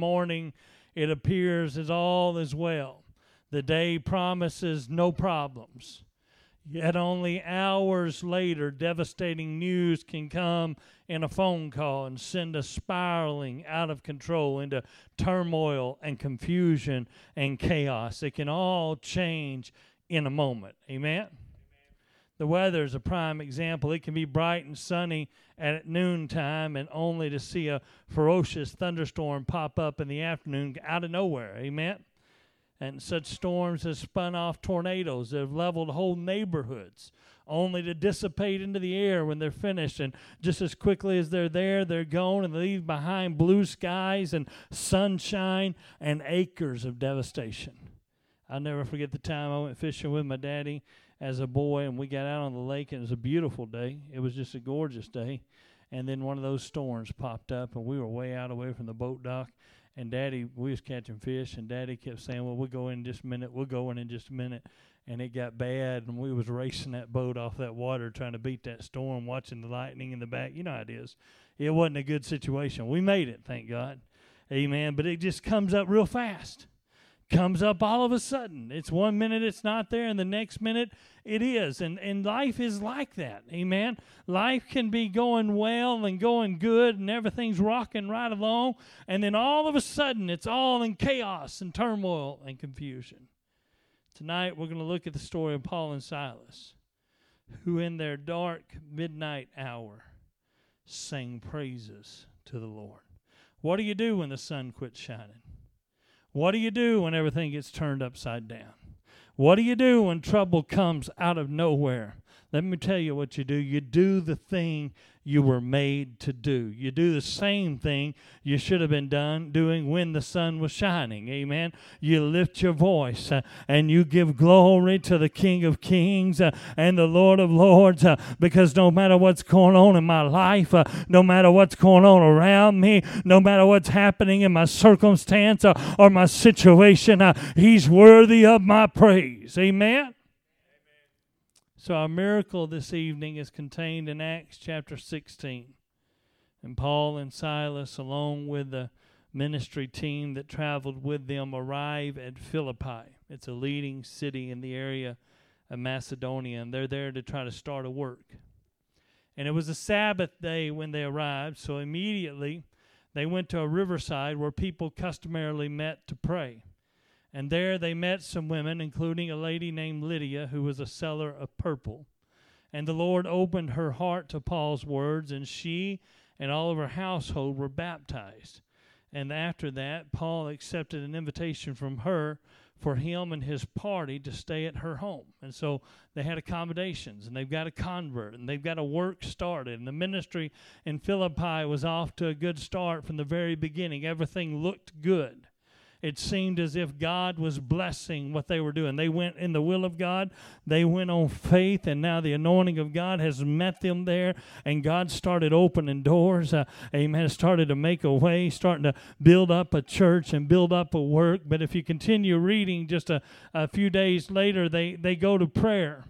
morning, it appears as all is well. The day promises no problems. Yet only hours later, devastating news can come in a phone call and send us spiraling out of control into turmoil and confusion and chaos. It can all change in a moment. Amen? The weather is a prime example. It can be bright and sunny at noontime and only to see a ferocious thunderstorm pop up in the afternoon out of nowhere. Amen? And such storms have spun off tornadoes that have leveled whole neighborhoods, only to dissipate into the air when they're finished. And just as quickly as they're there, they're gone and leave behind blue skies and sunshine and acres of devastation. I'll never forget the time I went fishing with my daddy as a boy, and we got out on the lake, and it was a beautiful day. It was just a gorgeous day. And then one of those storms popped up, and we were way out away from the boat dock and Daddy, we was catching fish, and Daddy kept saying, "Well, we'll go in just a minute. We'll go in in just a minute." And it got bad, and we was racing that boat off that water, trying to beat that storm, watching the lightning in the back. You know how it is. It wasn't a good situation. We made it, thank God, Amen. But it just comes up real fast comes up all of a sudden. It's one minute it's not there, and the next minute it is. And, and life is like that. Amen. Life can be going well and going good, and everything's rocking right along. And then all of a sudden it's all in chaos and turmoil and confusion. Tonight we're going to look at the story of Paul and Silas, who in their dark midnight hour sang praises to the Lord. What do you do when the sun quits shining? What do you do when everything gets turned upside down? What do you do when trouble comes out of nowhere? Let me tell you what you do. You do the thing you were made to do. You do the same thing you should have been done doing when the sun was shining. Amen. You lift your voice uh, and you give glory to the King of Kings uh, and the Lord of Lords uh, because no matter what's going on in my life, uh, no matter what's going on around me, no matter what's happening in my circumstance uh, or my situation, uh, He's worthy of my praise. Amen. So, our miracle this evening is contained in Acts chapter 16. And Paul and Silas, along with the ministry team that traveled with them, arrive at Philippi. It's a leading city in the area of Macedonia, and they're there to try to start a work. And it was a Sabbath day when they arrived, so immediately they went to a riverside where people customarily met to pray. And there they met some women, including a lady named Lydia, who was a seller of purple. And the Lord opened her heart to Paul's words, and she and all of her household were baptized. And after that, Paul accepted an invitation from her for him and his party to stay at her home. And so they had accommodations and they've got a convert and they've got a work started. And the ministry in Philippi was off to a good start from the very beginning. Everything looked good it seemed as if God was blessing what they were doing. They went in the will of God, they went on faith, and now the anointing of God has met them there, and God started opening doors. Uh, amen. Started to make a way, starting to build up a church and build up a work. But if you continue reading, just a, a few days later, they, they go to prayer.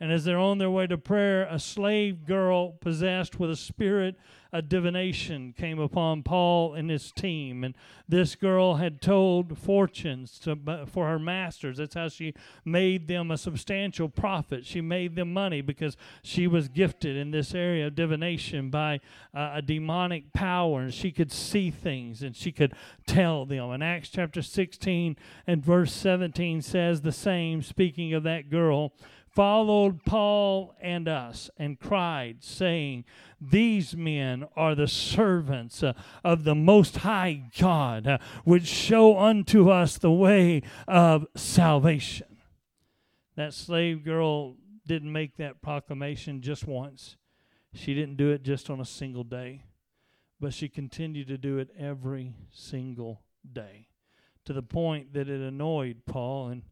And as they're on their way to prayer, a slave girl possessed with a spirit of divination came upon Paul and his team. And this girl had told fortunes to, for her masters. That's how she made them a substantial profit. She made them money because she was gifted in this area of divination by uh, a demonic power and she could see things and she could tell them. And Acts chapter 16 and verse 17 says the same, speaking of that girl followed Paul and us and cried, saying, These men are the servants uh, of the Most High God, uh, which show unto us the way of salvation. That slave girl didn't make that proclamation just once. She didn't do it just on a single day, but she continued to do it every single day to the point that it annoyed Paul and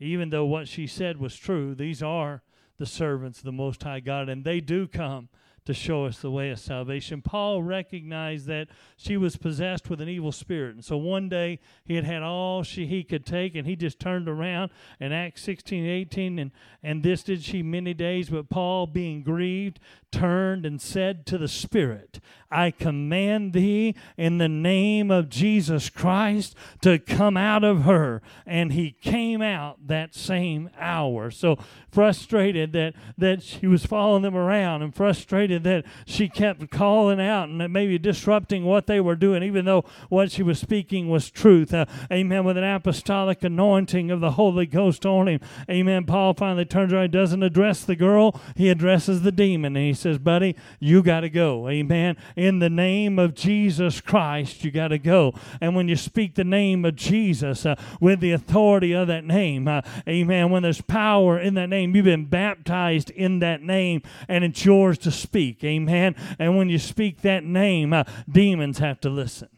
even though what she said was true, these are the servants of the Most High God, and they do come to show us the way of salvation. Paul recognized that she was possessed with an evil spirit. And so one day he had had all she he could take and he just turned around in Acts 16 18 and and this did she many days but Paul being grieved turned and said to the spirit I command thee in the name of Jesus Christ to come out of her and he came out that same hour. So frustrated that that she was following them around and frustrated that she kept calling out and maybe disrupting what they were doing, even though what she was speaking was truth. Uh, amen. With an apostolic anointing of the Holy Ghost on him. Amen. Paul finally turns around, doesn't address the girl, he addresses the demon. And he says, Buddy, you got to go. Amen. In the name of Jesus Christ, you got to go. And when you speak the name of Jesus uh, with the authority of that name, uh, amen, when there's power in that name, you've been baptized in that name, and it's yours to speak. Amen. And when you speak that name, uh, demons have to listen.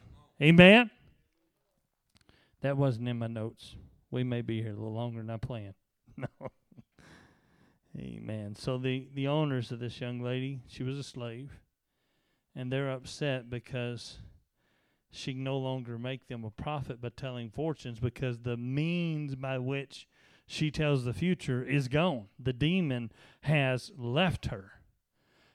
Amen. That wasn't in my notes. We may be here a little longer than I planned. No. Amen. So the the owners of this young lady, she was a slave, and they're upset because she can no longer make them a profit by telling fortunes because the means by which she tells the future is gone. The demon has left her.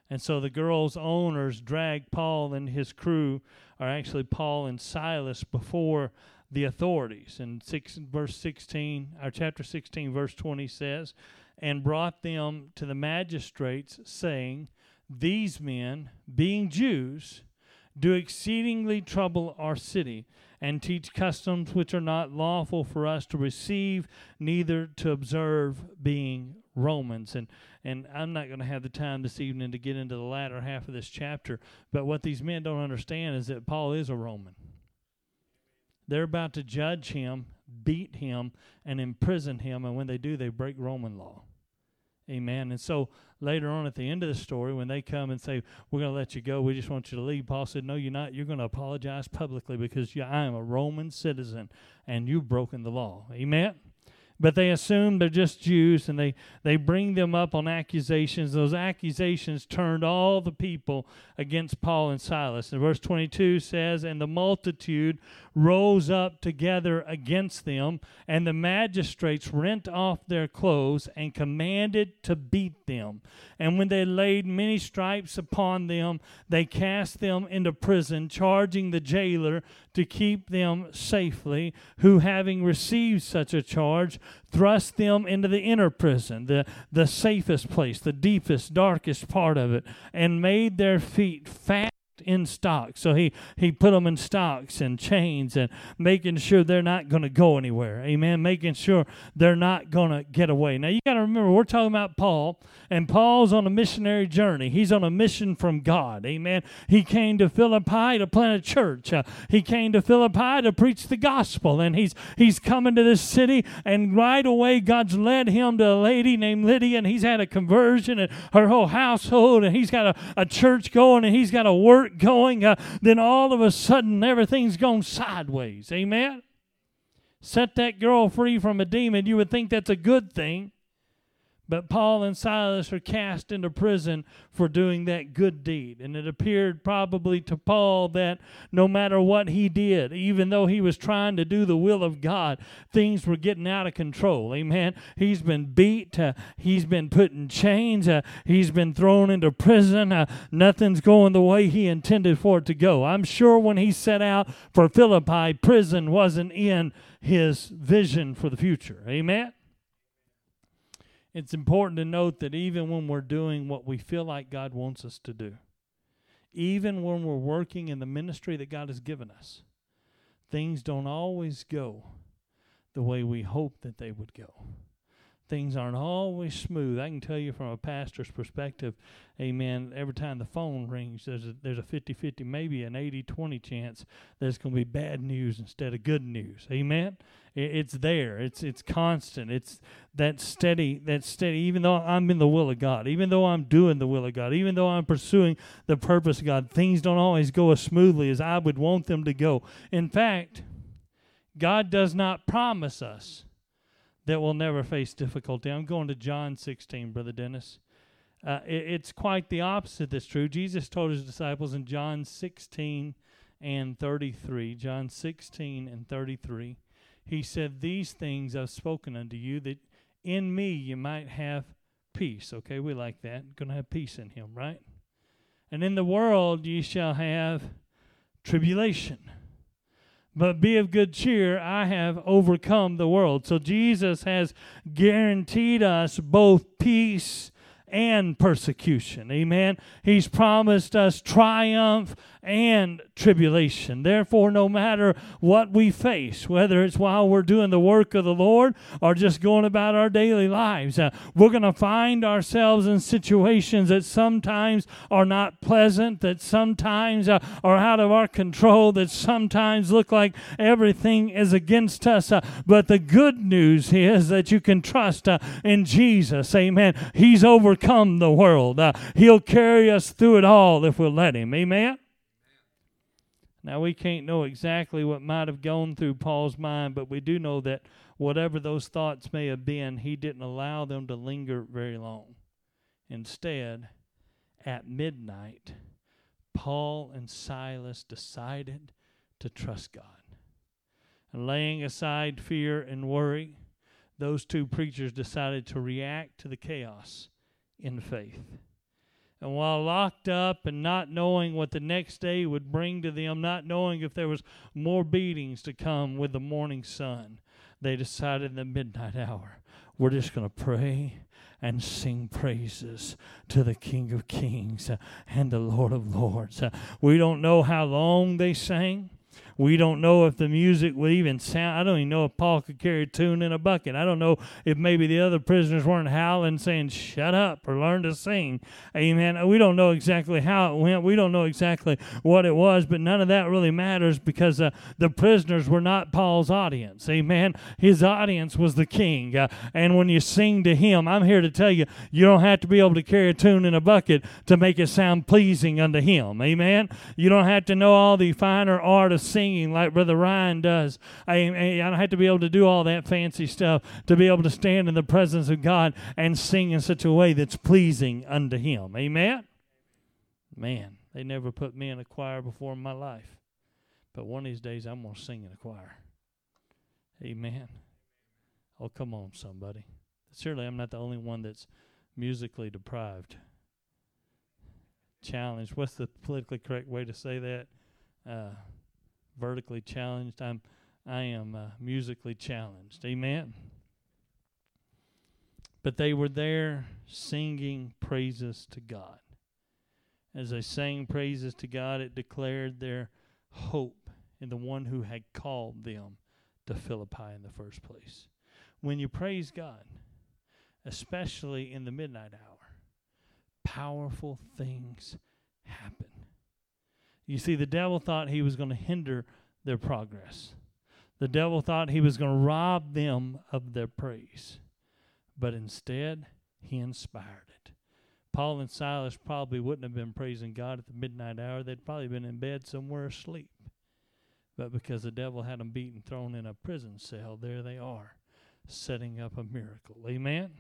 And so the girl's owners drag Paul and his crew, or actually Paul and Silas, before the authorities. And six, verse 16, our chapter 16, verse 20 says, and brought them to the magistrates, saying, These men, being Jews, do exceedingly trouble our city, and teach customs which are not lawful for us to receive, neither to observe, being Romans. And and I'm not going to have the time this evening to get into the latter half of this chapter, but what these men don't understand is that Paul is a Roman. They're about to judge him, beat him, and imprison him, and when they do, they break Roman law. Amen. And so later on at the end of the story, when they come and say, We're going to let you go, we just want you to leave, Paul said, No, you're not. You're going to apologize publicly because I am a Roman citizen and you've broken the law. Amen but they assume they're just Jews and they, they bring them up on accusations. Those accusations turned all the people against Paul and Silas. And verse 22 says, And the multitude rose up together against them, and the magistrates rent off their clothes and commanded to beat them. And when they laid many stripes upon them, they cast them into prison, charging the jailer to keep them safely, who, having received such a charge, thrust them into the inner prison, the, the safest place, the deepest, darkest part of it, and made their feet fast in stocks. So he, he put them in stocks and chains and making sure they're not going to go anywhere. Amen. Making sure they're not going to get away. Now, you got to remember, we're talking about Paul, and Paul's on a missionary journey. He's on a mission from God. Amen. He came to Philippi to plant a church. Uh, he came to Philippi to preach the gospel, and he's, he's coming to this city, and right away, God's led him to a lady named Lydia, and he's had a conversion, and her whole household, and he's got a, a church going, and he's got a work going, uh, then all of a sudden everything's gone sideways. Amen? Set that girl free from a demon, you would think that's a good thing. But Paul and Silas are cast into prison for doing that good deed. And it appeared probably to Paul that no matter what he did, even though he was trying to do the will of God, things were getting out of control. Amen. He's been beat, uh, he's been put in chains, uh, he's been thrown into prison. Uh, nothing's going the way he intended for it to go. I'm sure when he set out for Philippi, prison wasn't in his vision for the future. Amen it's important to note that even when we're doing what we feel like God wants us to do, even when we're working in the ministry that God has given us, things don't always go the way we hope that they would go. Things aren't always smooth. I can tell you from a pastor's perspective, amen, every time the phone rings, there's a, there's a 50 50, maybe an 80 20 chance there's going to be bad news instead of good news. Amen? it's there. It's it's constant. It's that steady that steady. Even though I'm in the will of God, even though I'm doing the will of God, even though I'm pursuing the purpose of God, things don't always go as smoothly as I would want them to go. In fact, God does not promise us that we'll never face difficulty. I'm going to John 16, Brother Dennis. Uh, it, it's quite the opposite that's true. Jesus told his disciples in John 16 and 33, John 16 and 33, he said, These things I've spoken unto you, that in me you might have peace. Okay, we like that. Going to have peace in him, right? And in the world ye shall have tribulation. But be of good cheer, I have overcome the world. So Jesus has guaranteed us both peace and persecution. Amen. He's promised us triumph and tribulation. Therefore, no matter what we face, whether it's while we're doing the work of the Lord or just going about our daily lives, uh, we're going to find ourselves in situations that sometimes are not pleasant, that sometimes uh, are out of our control, that sometimes look like everything is against us. Uh, but the good news is that you can trust uh, in Jesus. Amen. He's overcome the world. Uh, he'll carry us through it all if we'll let Him. Amen. Now, we can't know exactly what might have gone through Paul's mind, but we do know that whatever those thoughts may have been, he didn't allow them to linger very long. Instead, at midnight, Paul and Silas decided to trust God. And laying aside fear and worry, those two preachers decided to react to the chaos in faith. And while locked up and not knowing what the next day would bring to them, not knowing if there was more beatings to come with the morning sun, they decided in the midnight hour, we're just going to pray and sing praises to the King of Kings and the Lord of Lords. We don't know how long they sang. We don't know if the music would even sound. I don't even know if Paul could carry a tune in a bucket. I don't know if maybe the other prisoners weren't howling, saying, Shut up or learn to sing. Amen. We don't know exactly how it went. We don't know exactly what it was, but none of that really matters because uh, the prisoners were not Paul's audience. Amen. His audience was the king. Uh, and when you sing to him, I'm here to tell you, you don't have to be able to carry a tune in a bucket to make it sound pleasing unto him. Amen. You don't have to know all the finer art of singing singing like Brother Ryan does. I, I don't have to be able to do all that fancy stuff to be able to stand in the presence of God and sing in such a way that's pleasing unto Him. Amen? Man, they never put me in a choir before in my life. But one of these days I'm going to sing in a choir. Amen. Oh, come on, somebody. Surely I'm not the only one that's musically deprived. Challenged. What's the politically correct way to say that? Uh, vertically challenged. I'm I am uh, musically challenged. Amen. But they were there singing praises to God. As they sang praises to God, it declared their hope in the one who had called them to Philippi in the first place. When you praise God, especially in the midnight hour, powerful things happen. You see, the devil thought he was going to hinder their progress. The devil thought he was going to rob them of their praise. But instead, he inspired it. Paul and Silas probably wouldn't have been praising God at the midnight hour. They'd probably been in bed somewhere asleep. But because the devil had them beaten, thrown in a prison cell, there they are, setting up a miracle. Amen.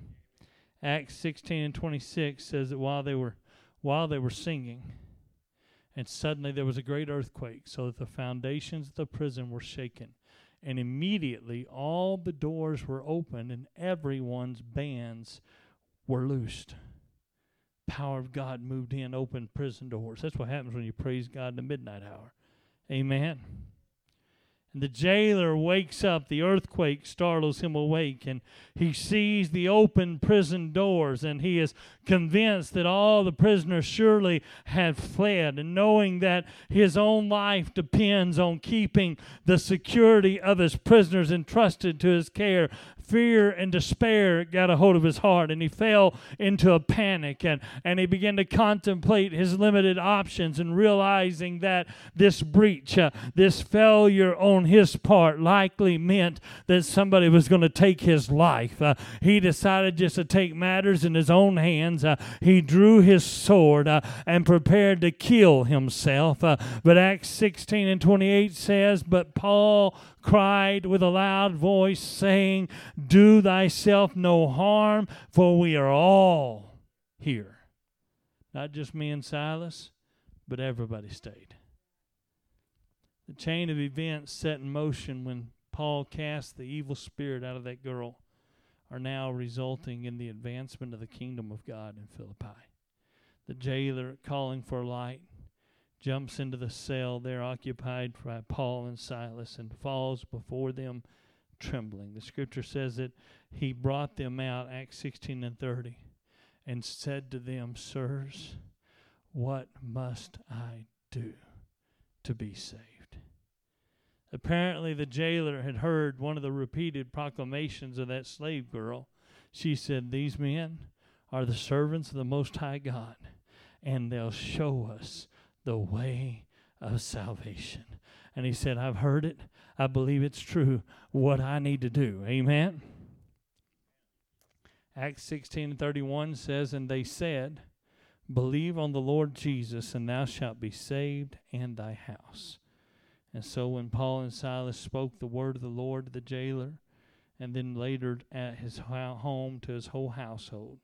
Acts 16 and 26 says that while they were while they were singing, and suddenly there was a great earthquake, so that the foundations of the prison were shaken. And immediately all the doors were opened, and everyone's bands were loosed. Power of God moved in, opened prison doors. That's what happens when you praise God in the midnight hour. Amen. The jailer wakes up, the earthquake startles him awake, and he sees the open prison doors, and he is convinced that all the prisoners surely have fled. And knowing that his own life depends on keeping the security of his prisoners entrusted to his care, fear and despair got a hold of his heart and he fell into a panic and, and he began to contemplate his limited options and realizing that this breach, uh, this failure on his part likely meant that somebody was going to take his life. Uh, he decided just to take matters in his own hands. Uh, he drew his sword uh, and prepared to kill himself. Uh, but Acts 16 and 28 says, But Paul cried with a loud voice, saying, Do thyself no harm, for we are all here. Not just me and Silas, but everybody stayed. The chain of events set in motion when Paul cast the evil spirit out of that girl are now resulting in the advancement of the kingdom of God in Philippi. The jailer, calling for light, jumps into the cell there occupied by Paul and Silas and falls before them trembling. The scripture says that he brought them out, Acts 16 and 30, and said to them, Sirs, what must I do to be saved? Apparently, the jailer had heard one of the repeated proclamations of that slave girl. She said, These men are the servants of the Most High God, and they'll show us the way of salvation. And he said, I've heard it. I believe it's true. What I need to do. Amen. Acts 16 and 31 says, And they said, Believe on the Lord Jesus, and thou shalt be saved and thy house. And so when Paul and Silas spoke the word of the Lord to the jailer, and then later at his home to his whole household,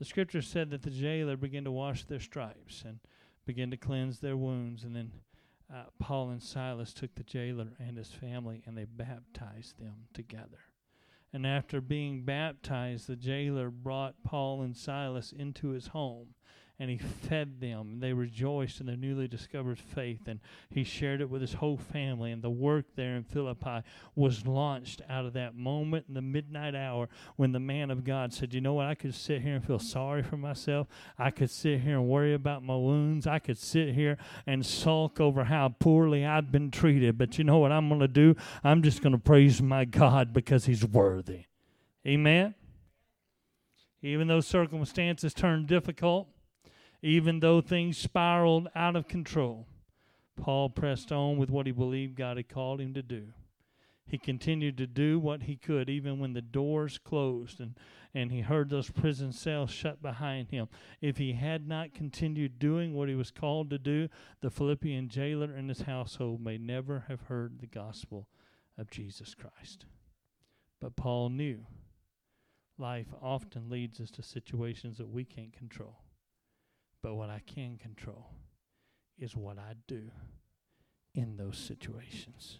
the scripture said that the jailer began to wash their stripes and began to cleanse their wounds. And then uh, Paul and Silas took the jailer and his family and they baptized them together. And after being baptized, the jailer brought Paul and Silas into his home and he fed them. They rejoiced in their newly discovered faith, and he shared it with his whole family. And the work there in Philippi was launched out of that moment in the midnight hour when the man of God said, You know what? I could sit here and feel sorry for myself. I could sit here and worry about my wounds. I could sit here and sulk over how poorly I've been treated. But you know what I'm going to do? I'm just going to praise my God because he's worthy. Amen. Even though circumstances turn difficult, even though things spiraled out of control, Paul pressed on with what he believed God had called him to do. He continued to do what he could, even when the doors closed and, and he heard those prison cells shut behind him. If he had not continued doing what he was called to do, the Philippian jailer and his household may never have heard the gospel of Jesus Christ. But Paul knew life often leads us to situations that we can't control. But what I can control is what I do in those situations.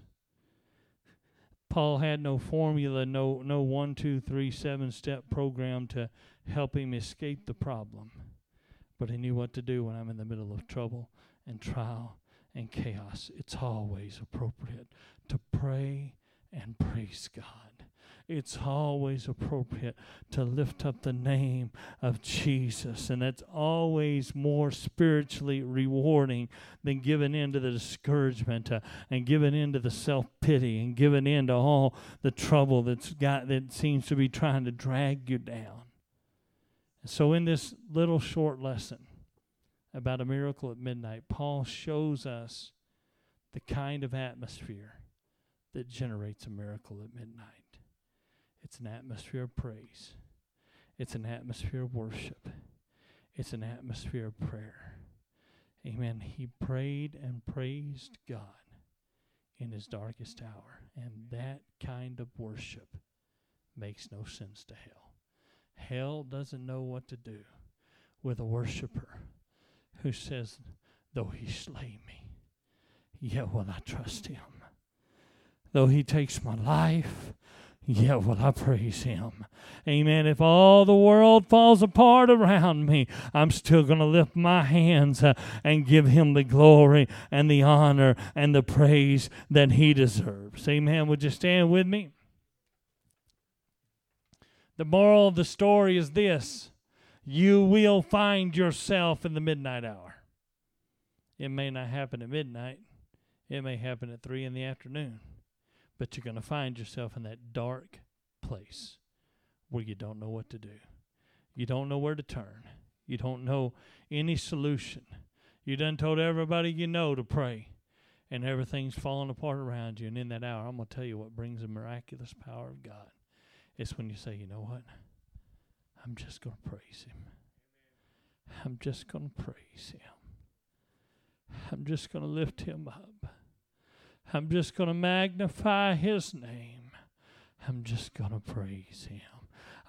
Paul had no formula, no no one, two, three, seven step program to help him escape the problem. But he knew what to do when I'm in the middle of trouble and trial and chaos. It's always appropriate to pray and praise God it's always appropriate to lift up the name of Jesus. And that's always more spiritually rewarding than giving in to the discouragement uh, and giving in to the self pity and giving in to all the trouble that's got that seems to be trying to drag you down. So, in this little short lesson about a miracle at midnight, Paul shows us the kind of atmosphere that generates a miracle at midnight. It's an atmosphere of praise. It's an atmosphere of worship. It's an atmosphere of prayer. Amen. He prayed and praised God in his darkest hour. And that kind of worship makes no sense to hell. Hell doesn't know what to do with a worshiper who says, Though he slay me, yet will I trust him. Though he takes my life, yeah, well, I praise Him. Amen. If all the world falls apart around me, I'm still going to lift my hands uh, and give Him the glory and the honor and the praise that He deserves. Amen. Would you stand with me? The moral of the story is this you will find yourself in the midnight hour. It may not happen at midnight, it may happen at 3 in the afternoon but you're going to find yourself in that dark place where you don't know what to do. You don't know where to turn. You don't know any solution. You done told everybody you know to pray, and everything's falling apart around you. And in that hour, I'm going to tell you what brings the miraculous power of God. It's when you say, you know what? I'm just going to praise Him. I'm just going to praise Him. I'm just going to lift Him up. I'm just going to magnify his name. I'm just going to praise him.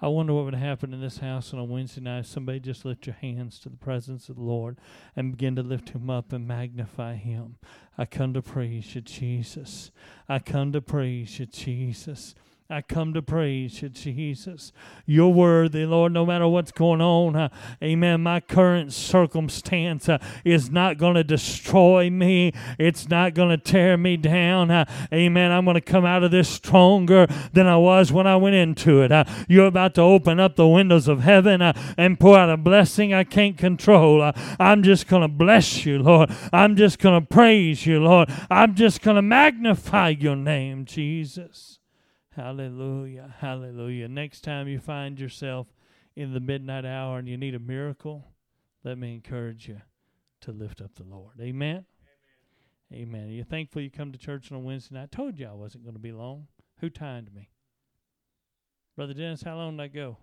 I wonder what would happen in this house on a Wednesday night if somebody just lift your hands to the presence of the Lord and begin to lift him up and magnify him. I come to praise you, Jesus. I come to praise you, Jesus. I come to praise you, Jesus. You're worthy, Lord, no matter what's going on. Uh, amen. My current circumstance uh, is not going to destroy me, it's not going to tear me down. Uh, amen. I'm going to come out of this stronger than I was when I went into it. Uh, you're about to open up the windows of heaven uh, and pour out a blessing I can't control. Uh, I'm just going to bless you, Lord. I'm just going to praise you, Lord. I'm just going to magnify your name, Jesus. Hallelujah. Hallelujah. Next time you find yourself in the midnight hour and you need a miracle, let me encourage you to lift up the Lord. Amen. Amen. Are you thankful you come to church on a Wednesday night? I told you I wasn't going to be long. Who timed me? Brother Dennis, how long did I go?